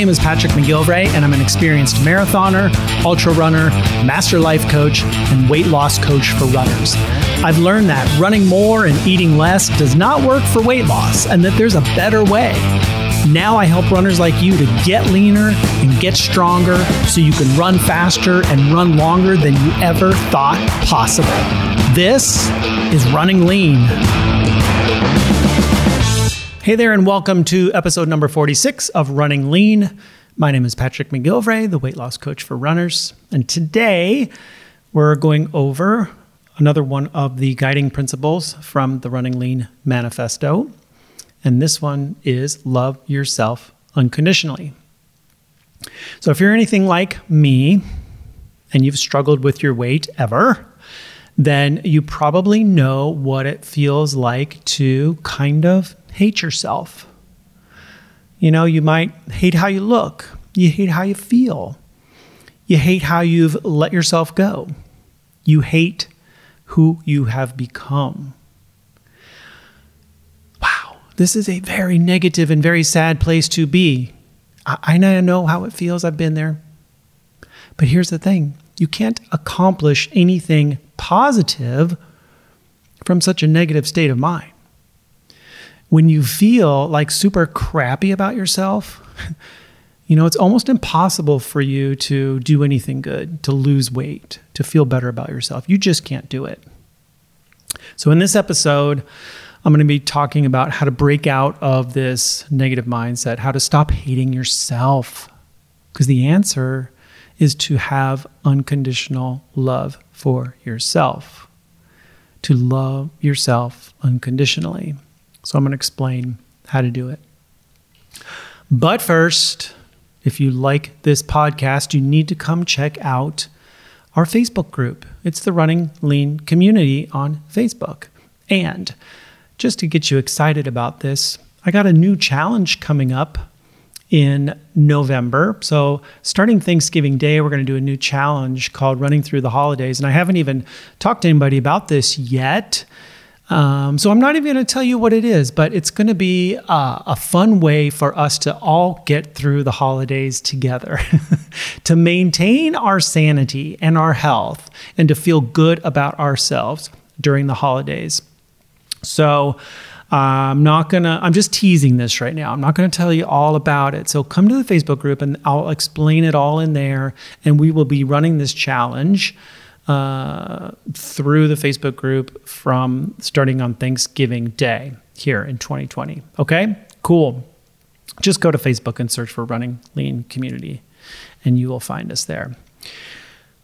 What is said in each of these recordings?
name is Patrick McGilvray, and I'm an experienced marathoner, ultra runner, master life coach, and weight loss coach for runners. I've learned that running more and eating less does not work for weight loss, and that there's a better way. Now I help runners like you to get leaner and get stronger so you can run faster and run longer than you ever thought possible. This is Running Lean. Hey there, and welcome to episode number 46 of Running Lean. My name is Patrick McGilvray, the weight loss coach for runners. And today we're going over another one of the guiding principles from the Running Lean Manifesto. And this one is love yourself unconditionally. So if you're anything like me and you've struggled with your weight ever, then you probably know what it feels like to kind of hate yourself. You know, you might hate how you look, you hate how you feel, you hate how you've let yourself go, you hate who you have become. Wow, this is a very negative and very sad place to be. I, I know how it feels, I've been there. But here's the thing you can't accomplish anything positive from such a negative state of mind when you feel like super crappy about yourself, you know, it's almost impossible for you to do anything good, to lose weight, to feel better about yourself. You just can't do it. So, in this episode, I'm going to be talking about how to break out of this negative mindset, how to stop hating yourself. Because the answer is to have unconditional love for yourself, to love yourself unconditionally. So I'm going to explain how to do it. But first, if you like this podcast, you need to come check out our Facebook group. It's the Running Lean community on Facebook. And just to get you excited about this, I got a new challenge coming up in November. So, starting Thanksgiving Day, we're going to do a new challenge called Running Through the Holidays. And I haven't even talked to anybody about this yet. Um, so I'm not even going to tell you what it is, but it's going to be uh, a fun way for us to all get through the holidays together, to maintain our sanity and our health, and to feel good about ourselves during the holidays. So I'm not going to, I'm just teasing this right now. I'm not going to tell you all about it. So come to the Facebook group and I'll explain it all in there, and we will be running this challenge. Uh, through the Facebook group from starting on Thanksgiving Day here in 2020. Okay, cool. Just go to Facebook and search for Running Lean Community, and you will find us there.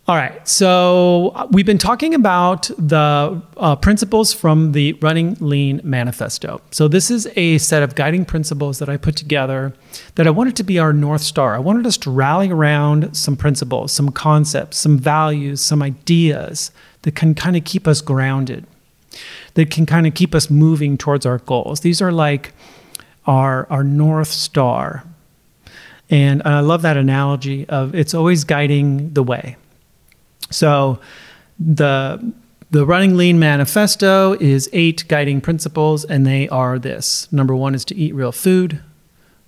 All right, so uh, we've been talking about the uh, principles from the Running Lean Manifesto. So, this is a set of guiding principles that I put together that I wanted to be our North Star. I wanted us to rally around some principles, some concepts, some values, some ideas that can kind of keep us grounded, that can kind of keep us moving towards our goals. These are like our, our North Star. And I love that analogy of it's always guiding the way so the the Running Lean Manifesto is eight guiding principles, and they are this. Number one is to eat real food.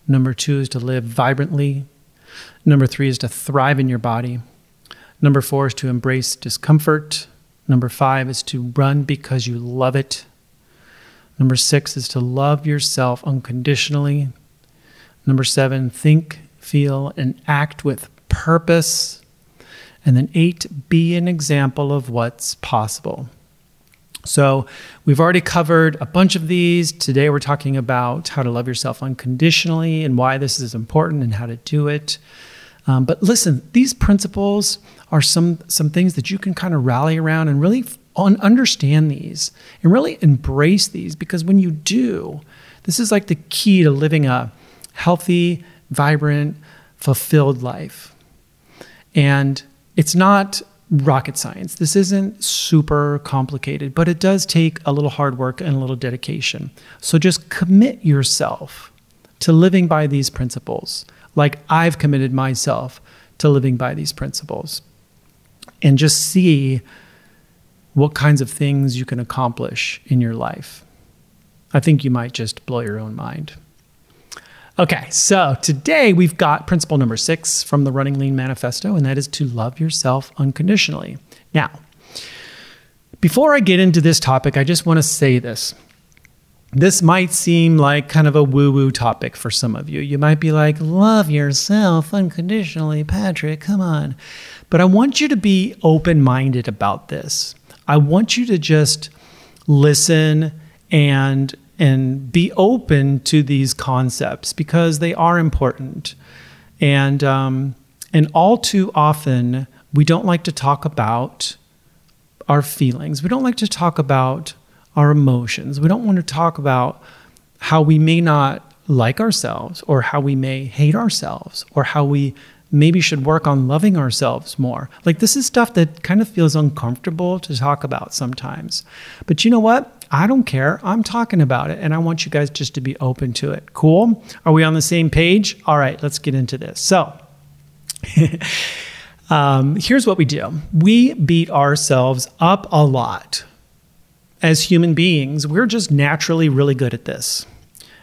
Number two is to live vibrantly. Number three is to thrive in your body. Number four is to embrace discomfort. Number five is to run because you love it. Number six is to love yourself unconditionally. Number seven, think, feel, and act with purpose. And then eight, be an example of what's possible. So we've already covered a bunch of these. Today we're talking about how to love yourself unconditionally and why this is important and how to do it. Um, but listen, these principles are some some things that you can kind of rally around and really understand these and really embrace these because when you do, this is like the key to living a healthy, vibrant, fulfilled life. And it's not rocket science. This isn't super complicated, but it does take a little hard work and a little dedication. So just commit yourself to living by these principles, like I've committed myself to living by these principles. And just see what kinds of things you can accomplish in your life. I think you might just blow your own mind. Okay, so today we've got principle number six from the Running Lean Manifesto, and that is to love yourself unconditionally. Now, before I get into this topic, I just want to say this. This might seem like kind of a woo woo topic for some of you. You might be like, love yourself unconditionally, Patrick, come on. But I want you to be open minded about this. I want you to just listen and and be open to these concepts because they are important. And um, and all too often we don't like to talk about our feelings. We don't like to talk about our emotions. We don't want to talk about how we may not like ourselves or how we may hate ourselves or how we maybe should work on loving ourselves more. Like this is stuff that kind of feels uncomfortable to talk about sometimes. But you know what? I don't care. I'm talking about it and I want you guys just to be open to it. Cool? Are we on the same page? All right, let's get into this. So, um, here's what we do we beat ourselves up a lot. As human beings, we're just naturally really good at this.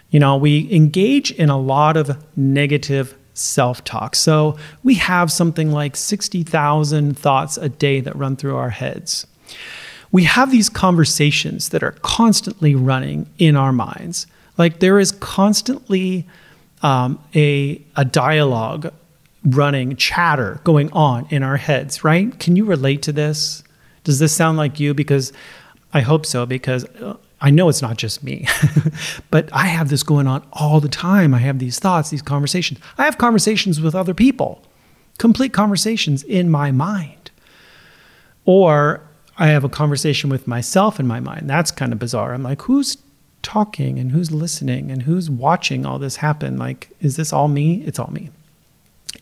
You know, we engage in a lot of negative self talk. So we have something like 60,000 thoughts a day that run through our heads. We have these conversations that are constantly running in our minds. Like there is constantly um, a, a dialogue running, chatter going on in our heads, right? Can you relate to this? Does this sound like you? Because I hope so, because uh, I know it's not just me, but I have this going on all the time. I have these thoughts, these conversations. I have conversations with other people, complete conversations in my mind. Or I have a conversation with myself in my mind. That's kind of bizarre. I'm like, who's talking and who's listening and who's watching all this happen? Like, is this all me? It's all me.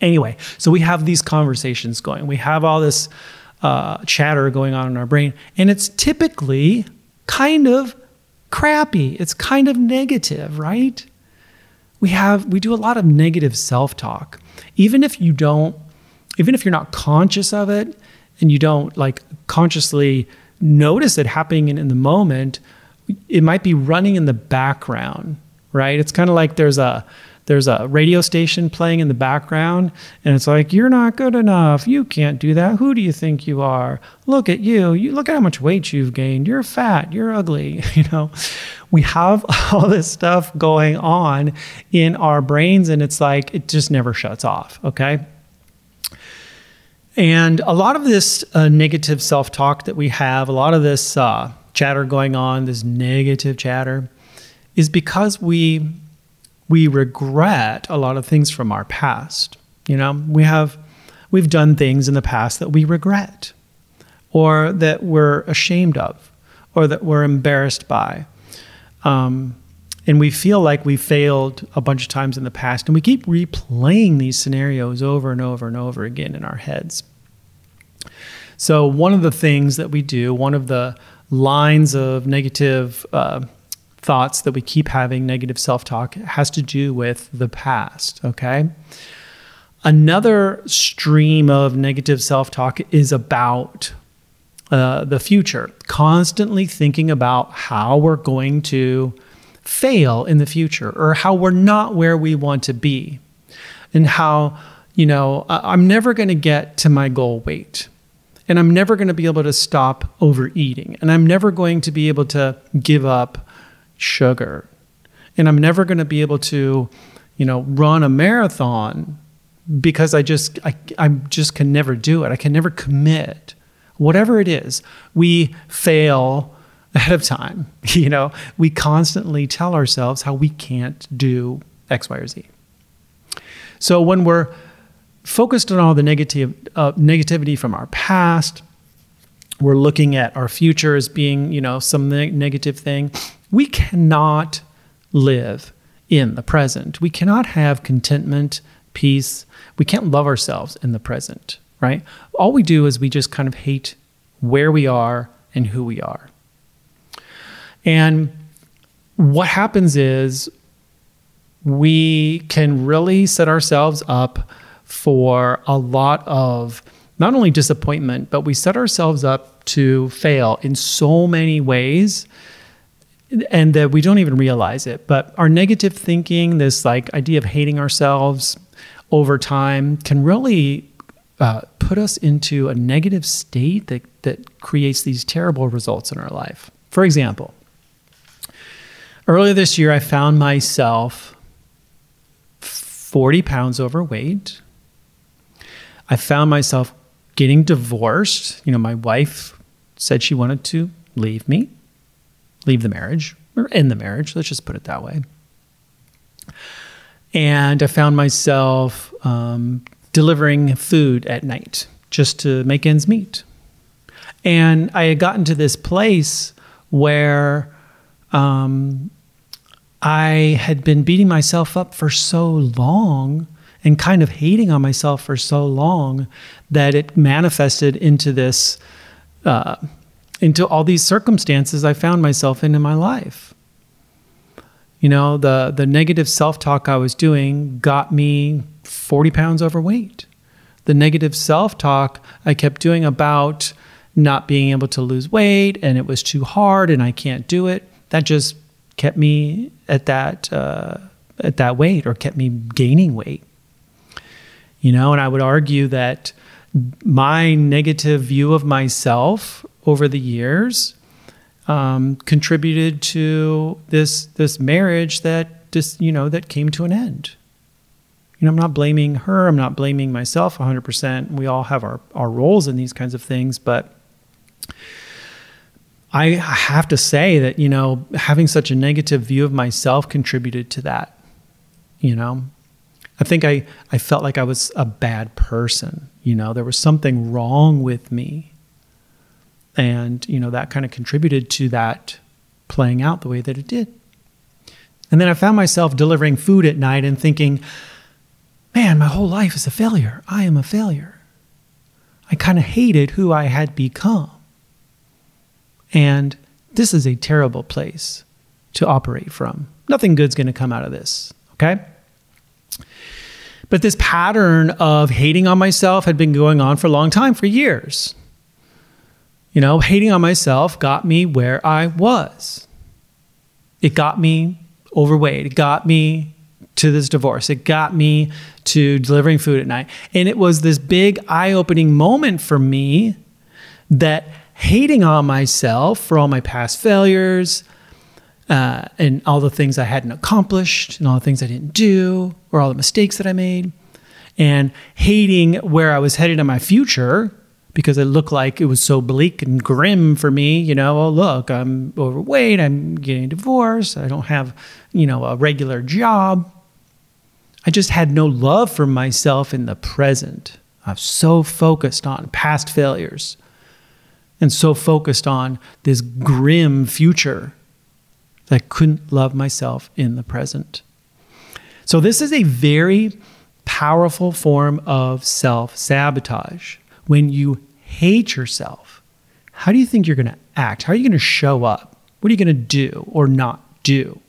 Anyway, so we have these conversations going. We have all this uh, chatter going on in our brain, and it's typically kind of crappy. It's kind of negative, right? We have we do a lot of negative self-talk. Even if you don't even if you're not conscious of it and you don't like consciously notice it happening in, in the moment, it might be running in the background, right? It's kind of like there's a there's a radio station playing in the background and it's like you're not good enough. You can't do that. Who do you think you are? Look at you. You look at how much weight you've gained. You're fat. You're ugly. You know? We have all this stuff going on in our brains and it's like it just never shuts off okay and a lot of this uh, negative self-talk that we have a lot of this uh, chatter going on this negative chatter is because we we regret a lot of things from our past. You know, we have we've done things in the past that we regret or that we're ashamed of or that we're embarrassed by. Um, and we feel like we failed a bunch of times in the past and we keep replaying these scenarios over and over and over again in our heads. So, one of the things that we do, one of the lines of negative uh, thoughts that we keep having, negative self talk, has to do with the past, okay? Another stream of negative self talk is about uh, the future, constantly thinking about how we're going to fail in the future or how we're not where we want to be and how, you know, I'm never going to get to my goal weight and I'm never going to be able to stop overeating and I'm never going to be able to give up sugar. And I'm never going to be able to, you know, run a marathon because I just I, I just can never do it. I can never commit. Whatever it is, we fail ahead of time. You know, we constantly tell ourselves how we can't do X, Y, or Z. So when we're focused on all the negative uh, negativity from our past, we're looking at our future as being, you know, some ne- negative thing we cannot live in the present. We cannot have contentment, peace. We can't love ourselves in the present, right? All we do is we just kind of hate where we are and who we are. And what happens is we can really set ourselves up for a lot of not only disappointment, but we set ourselves up to fail in so many ways and that we don't even realize it. But our negative thinking, this like idea of hating ourselves over time, can really uh, put us into a negative state that that creates these terrible results in our life. For example, earlier this year, I found myself 40 pounds overweight. I found myself getting divorced. You know, my wife said she wanted to leave me, leave the marriage, or end the marriage. Let's just put it that way. And I found myself um, delivering food at night just to make ends meet. And I had gotten to this place where um, I had been beating myself up for so long and kind of hating on myself for so long that it manifested into this, uh, into all these circumstances I found myself in in my life. You know, the the negative self talk I was doing got me 40 pounds overweight. The negative self talk I kept doing about not being able to lose weight and it was too hard and I can't do it. That just kept me at that uh, at that weight or kept me gaining weight. You know, and I would argue that my negative view of myself over the years um, contributed to this this marriage that just you know that came to an end. You know, I'm not blaming her. I'm not blaming myself 100%. We all have our, our roles in these kinds of things, but I have to say that, you know, having such a negative view of myself contributed to that. You know, I think I, I felt like I was a bad person. You know, there was something wrong with me. And, you know, that kind of contributed to that playing out the way that it did. And then I found myself delivering food at night and thinking, man, my whole life is a failure. I am a failure. I kind of hated who I had become. And this is a terrible place to operate from. Nothing good's going to come out of this, okay? But this pattern of hating on myself had been going on for a long time, for years. You know, hating on myself got me where I was. It got me overweight. It got me to this divorce. It got me to delivering food at night. And it was this big eye opening moment for me that hating on myself for all my past failures uh, and all the things I hadn't accomplished and all the things I didn't do or all the mistakes that I made, and hating where I was headed in my future because it looked like it was so bleak and grim for me. You know, oh, look, I'm overweight, I'm getting divorced, I don't have, you know, a regular job. I just had no love for myself in the present. I was so focused on past failures and so focused on this grim future that I couldn't love myself in the present. So, this is a very powerful form of self sabotage. When you hate yourself, how do you think you're going to act? How are you going to show up? What are you going to do or not do?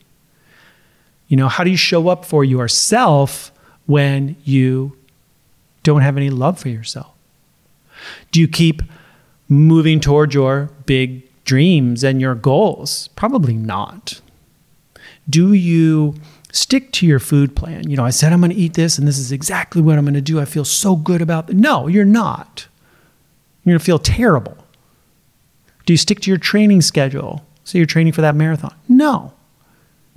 You know, how do you show up for yourself when you don't have any love for yourself? Do you keep moving toward your big dreams and your goals? Probably not. Do you stick to your food plan? You know, I said I'm going to eat this and this is exactly what I'm going to do. I feel so good about it. No, you're not. You're going to feel terrible. Do you stick to your training schedule? So you're training for that marathon? No,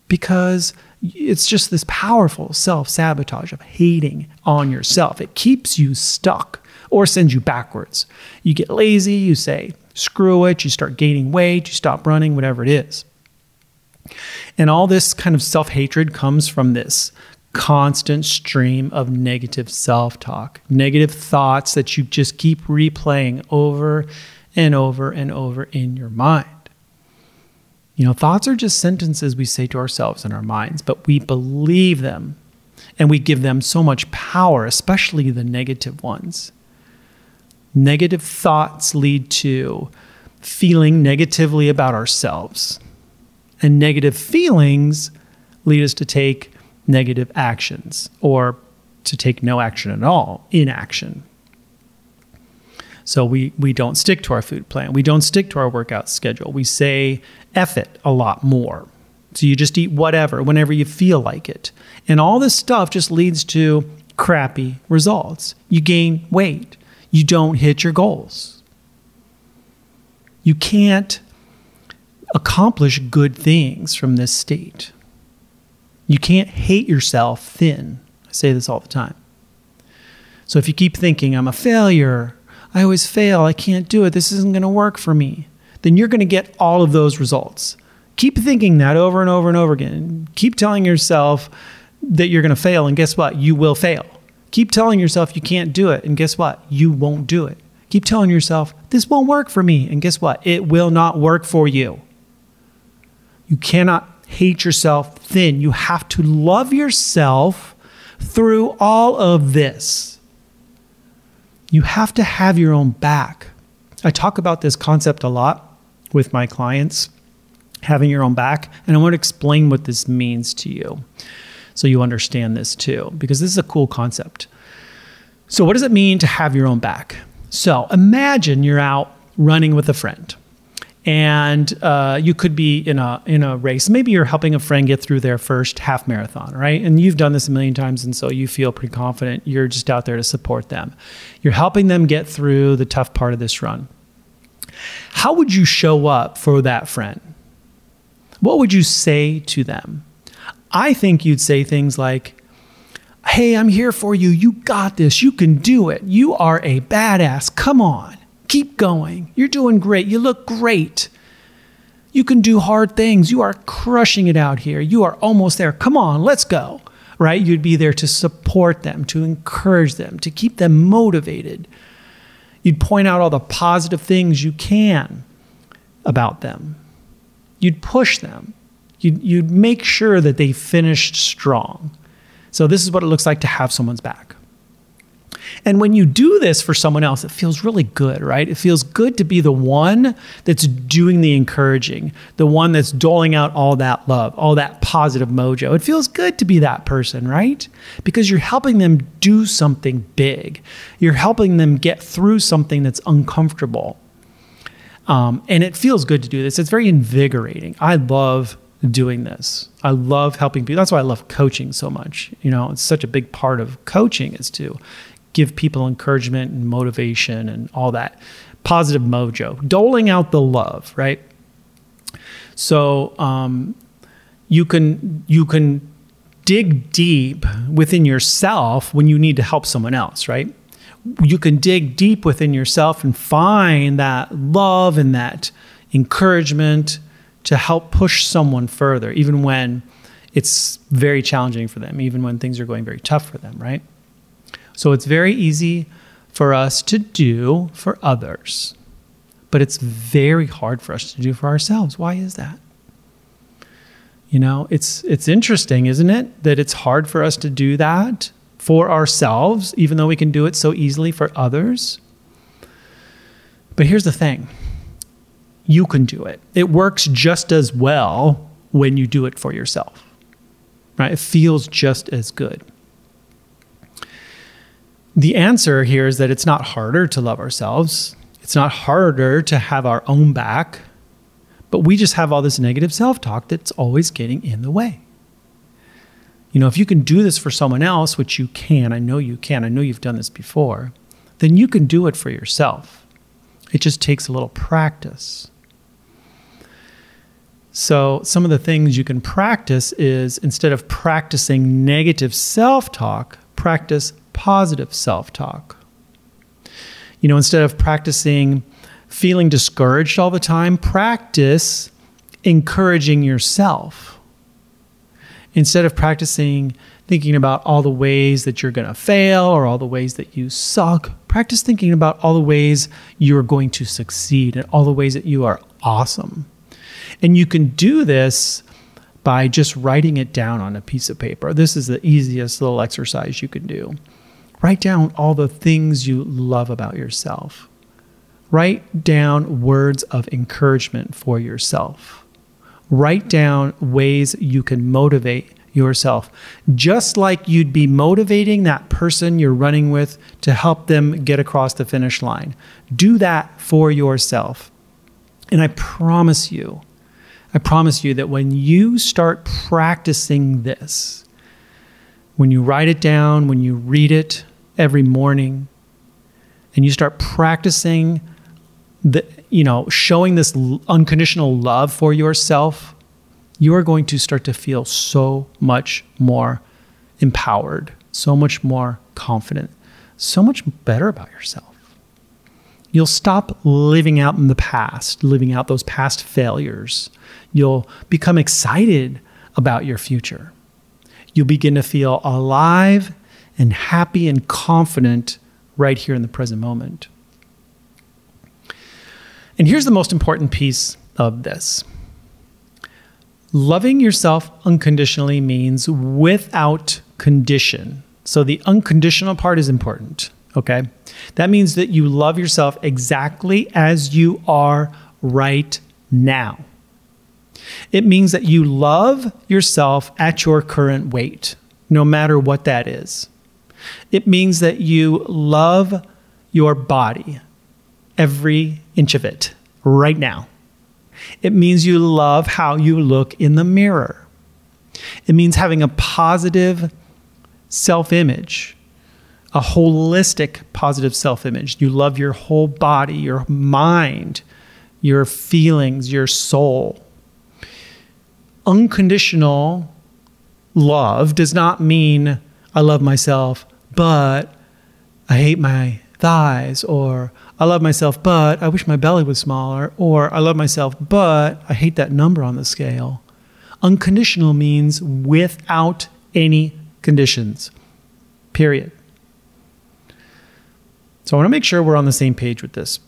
because it's just this powerful self sabotage of hating on yourself. It keeps you stuck or sends you backwards. You get lazy, you say, screw it, you start gaining weight, you stop running, whatever it is. And all this kind of self hatred comes from this constant stream of negative self talk, negative thoughts that you just keep replaying over and over and over in your mind. You know, thoughts are just sentences we say to ourselves in our minds, but we believe them and we give them so much power, especially the negative ones. Negative thoughts lead to feeling negatively about ourselves. And negative feelings lead us to take negative actions or to take no action at all, inaction. So we we don't stick to our food plan. We don't stick to our workout schedule. We say F it a lot more. So you just eat whatever whenever you feel like it. And all this stuff just leads to crappy results. You gain weight. You don't hit your goals. You can't accomplish good things from this state. You can't hate yourself thin. I say this all the time. So if you keep thinking, I'm a failure, I always fail, I can't do it, this isn't going to work for me, then you're going to get all of those results. Keep thinking that over and over and over again. Keep telling yourself that you're going to fail, and guess what? You will fail. Keep telling yourself you can't do it, and guess what? You won't do it. Keep telling yourself, this won't work for me, and guess what? It will not work for you. You cannot hate yourself thin. You have to love yourself through all of this. You have to have your own back. I talk about this concept a lot with my clients, having your own back, and I want to explain what this means to you so you understand this too, because this is a cool concept. So, what does it mean to have your own back? So, imagine you're out running with a friend and uh, you could be in a in a race. Maybe you're helping a friend get through their first half marathon, right? And you've done this a million times, and so you feel pretty confident. You're just out there to support them. You're helping them get through the tough part of this run. How would you show up for that friend? What would you say to them? I think you'd say things like, Hey, I'm here for you. You got this. You can do it. You are a badass. Come on. Keep going. You're doing great. You look great. You can do hard things. You are crushing it out here. You are almost there. Come on, let's go. Right? You'd be there to support them, to encourage them, to keep them motivated. You'd point out all the positive things you can about them. You'd push them. You'd, you'd make sure that they finished strong. So, this is what it looks like to have someone's back. And when you do this for someone else, it feels really good, right? It feels good to be the one that's doing the encouraging, the one that's doling out all that love, all that positive mojo. It feels good to be that person, right? Because you're helping them do something big. You're helping them get through something that's uncomfortable. Um, and it feels good to do this. It's very invigorating. I love doing this. I love helping people. That's why I love coaching so much. You know, it's such a big part of coaching is to give people encouragement and motivation and all that positive mojo, doling out the love, right? So um, you can you can dig deep within yourself when you need to help someone else, right? You can dig deep within yourself and find that love and that encouragement to help push someone further, even when it's very challenging for them, even when things are going very tough for them, right? So it's very easy for us to do for others, but it's very hard for us to do for ourselves. Why is that? You know, it's it's interesting, isn't it, that it's hard for us to do that for ourselves even though we can do it so easily for others. But here's the thing. You can do it. It works just as well when you do it for yourself. Right? It feels just as good the answer here is that it's not harder to love ourselves. It's not harder to have our own back, but we just have all this negative self talk that's always getting in the way. You know, if you can do this for someone else, which you can, I know you can, I know you've done this before, then you can do it for yourself. It just takes a little practice. So, some of the things you can practice is instead of practicing negative self talk, practice positive self talk. You know, instead of practicing feeling discouraged all the time, practice encouraging yourself. Instead of practicing thinking about all the ways that you're going to fail or all the ways that you suck, practice thinking about all the ways you're going to succeed and all the ways that you are awesome. And you can do this by just writing it down on a piece of paper. This is the easiest little exercise you can do. Write down all the things you love about yourself. Write down words of encouragement for yourself. Write down ways you can motivate yourself, just like you'd be motivating that person you're running with to help them get across the finish line. Do that for yourself. And I promise you, I promise you that when you start practicing this, when you write it down, when you read it every morning, and you start practicing the, you know, showing this unconditional love for yourself, you are going to start to feel so much more empowered, so much more confident, so much better about yourself. You'll stop living out in the past, living out those past failures. You'll become excited about your future. You'll begin to feel alive and happy and confident right here in the present moment. And here's the most important piece of this loving yourself unconditionally means without condition. So the unconditional part is important. Okay. That means that you love yourself exactly as you are right now. It means that you love yourself at your current weight, no matter what that is. It means that you love your body, every inch of it, right now. It means you love how you look in the mirror. It means having a positive self image a holistic positive self image. You love your whole body, your mind, your feelings, your soul. Unconditional love does not mean I love myself, but I hate my thighs, or I love myself, but I wish my belly was smaller, or I love myself, but I hate that number on the scale. Unconditional means without any conditions, period. So I want to make sure we're on the same page with this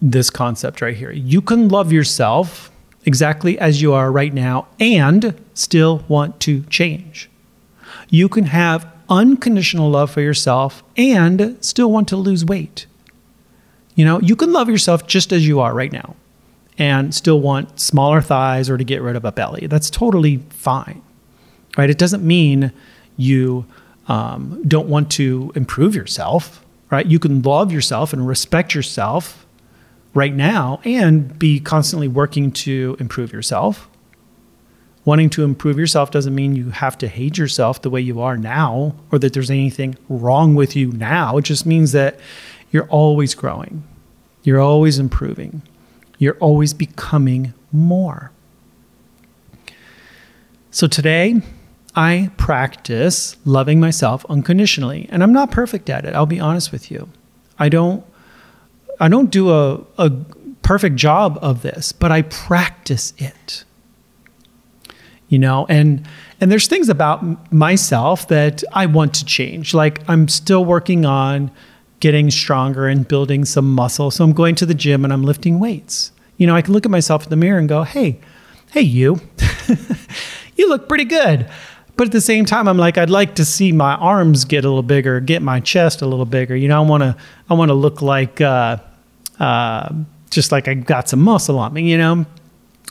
this concept right here. You can love yourself exactly as you are right now and still want to change. You can have unconditional love for yourself and still want to lose weight. You know, you can love yourself just as you are right now and still want smaller thighs or to get rid of a belly. That's totally fine. Right? It doesn't mean you um, don't want to improve yourself, right? You can love yourself and respect yourself right now and be constantly working to improve yourself. Wanting to improve yourself doesn't mean you have to hate yourself the way you are now or that there's anything wrong with you now. It just means that you're always growing, you're always improving, you're always becoming more. So today, I practice loving myself unconditionally, and I'm not perfect at it. I'll be honest with you. I don't I don't do a, a perfect job of this, but I practice it. You know, and and there's things about myself that I want to change. Like I'm still working on getting stronger and building some muscle. So I'm going to the gym and I'm lifting weights. You know, I can look at myself in the mirror and go, "Hey, hey you. you look pretty good." But at the same time, I'm like, I'd like to see my arms get a little bigger, get my chest a little bigger. You know, I want to, I want to look like, uh, uh, just like I got some muscle on me. You know,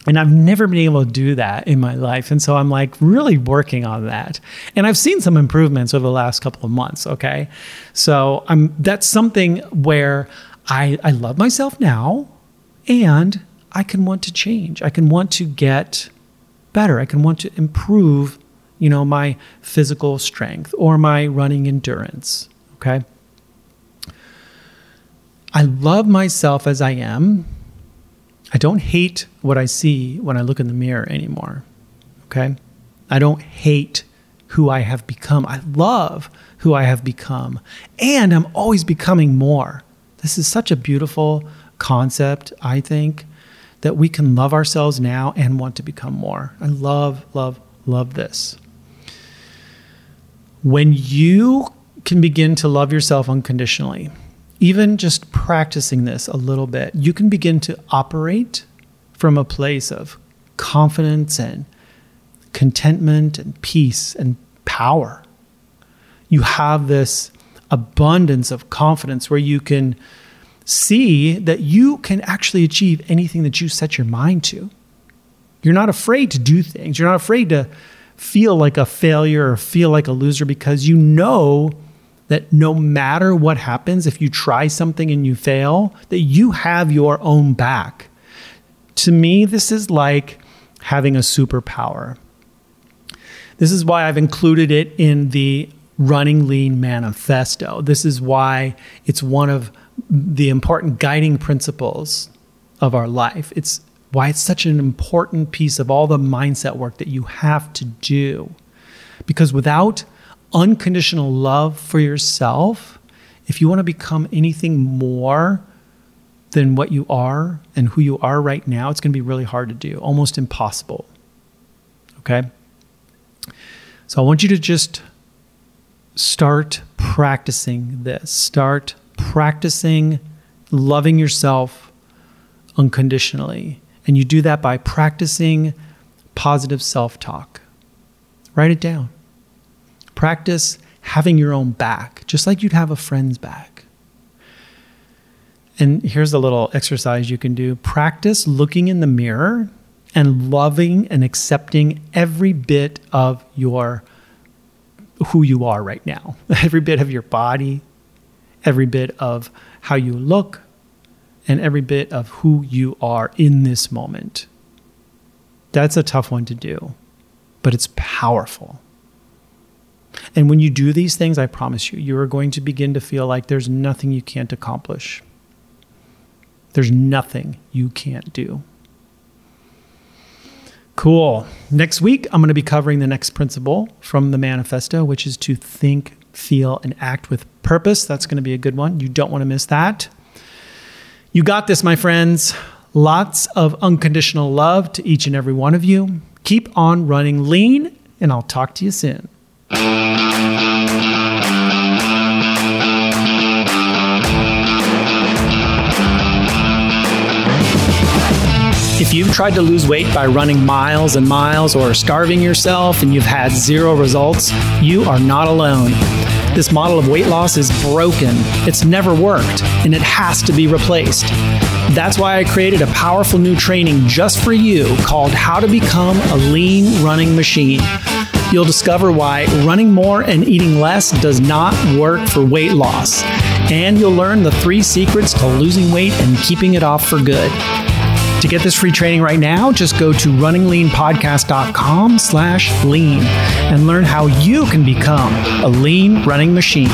and I've never been able to do that in my life. And so I'm like really working on that. And I've seen some improvements over the last couple of months. Okay. So I'm, that's something where I, I love myself now and I can want to change. I can want to get better. I can want to improve you know, my physical strength or my running endurance. Okay. I love myself as I am. I don't hate what I see when I look in the mirror anymore. Okay. I don't hate who I have become. I love who I have become. And I'm always becoming more. This is such a beautiful concept, I think, that we can love ourselves now and want to become more. I love, love, love this when you can begin to love yourself unconditionally, even just practicing this a little bit, you can begin to operate from a place of confidence and contentment and peace and power. You have this abundance of confidence where you can see that you can actually achieve anything that you set your mind to. You're not afraid to do things. You're not afraid to feel like a failure or feel like a loser because you know that no matter what happens, if you try something and you fail, that you have your own back. To me, this is like having a superpower. This is why I've included it in the Running Lean Manifesto. This is why it's one of the important guiding principles of our life. It's why it's such an important piece of all the mindset work that you have to do. Because without unconditional love for yourself, if you want to become anything more than what you are and who you are right now, it's going to be really hard to do, almost impossible. Okay? So I want you to just start practicing this. Start practicing loving yourself unconditionally. And you do that by practicing positive self talk. Write it down. Practice having your own back, just like you'd have a friend's back. And here's a little exercise you can do practice looking in the mirror and loving and accepting every bit of your who you are right now. Every bit of your body, every bit of how you look, and every bit of who you are in this moment. That's a tough one to do, but it's powerful. And when you do these things, I promise you, you are going to begin to feel like there's nothing you can't accomplish. There's nothing you can't do. Cool. Next week, I'm going to be covering the next principle from the manifesto, which is to think, feel, and act with purpose. That's going to be a good one. You don't want to miss that. You got this, my friends. Lots of unconditional love to each and every one of you. Keep on running lean, and I'll talk to you soon. If you've tried to lose weight by running miles and miles or starving yourself and you've had zero results, you are not alone. This model of weight loss is broken. It's never worked, and it has to be replaced. That's why I created a powerful new training just for you called How to Become a Lean Running Machine. You'll discover why running more and eating less does not work for weight loss. And you'll learn the three secrets to losing weight and keeping it off for good. To get this free training right now, just go to runningleanpodcast.com slash lean and learn how you can become a lean running machine.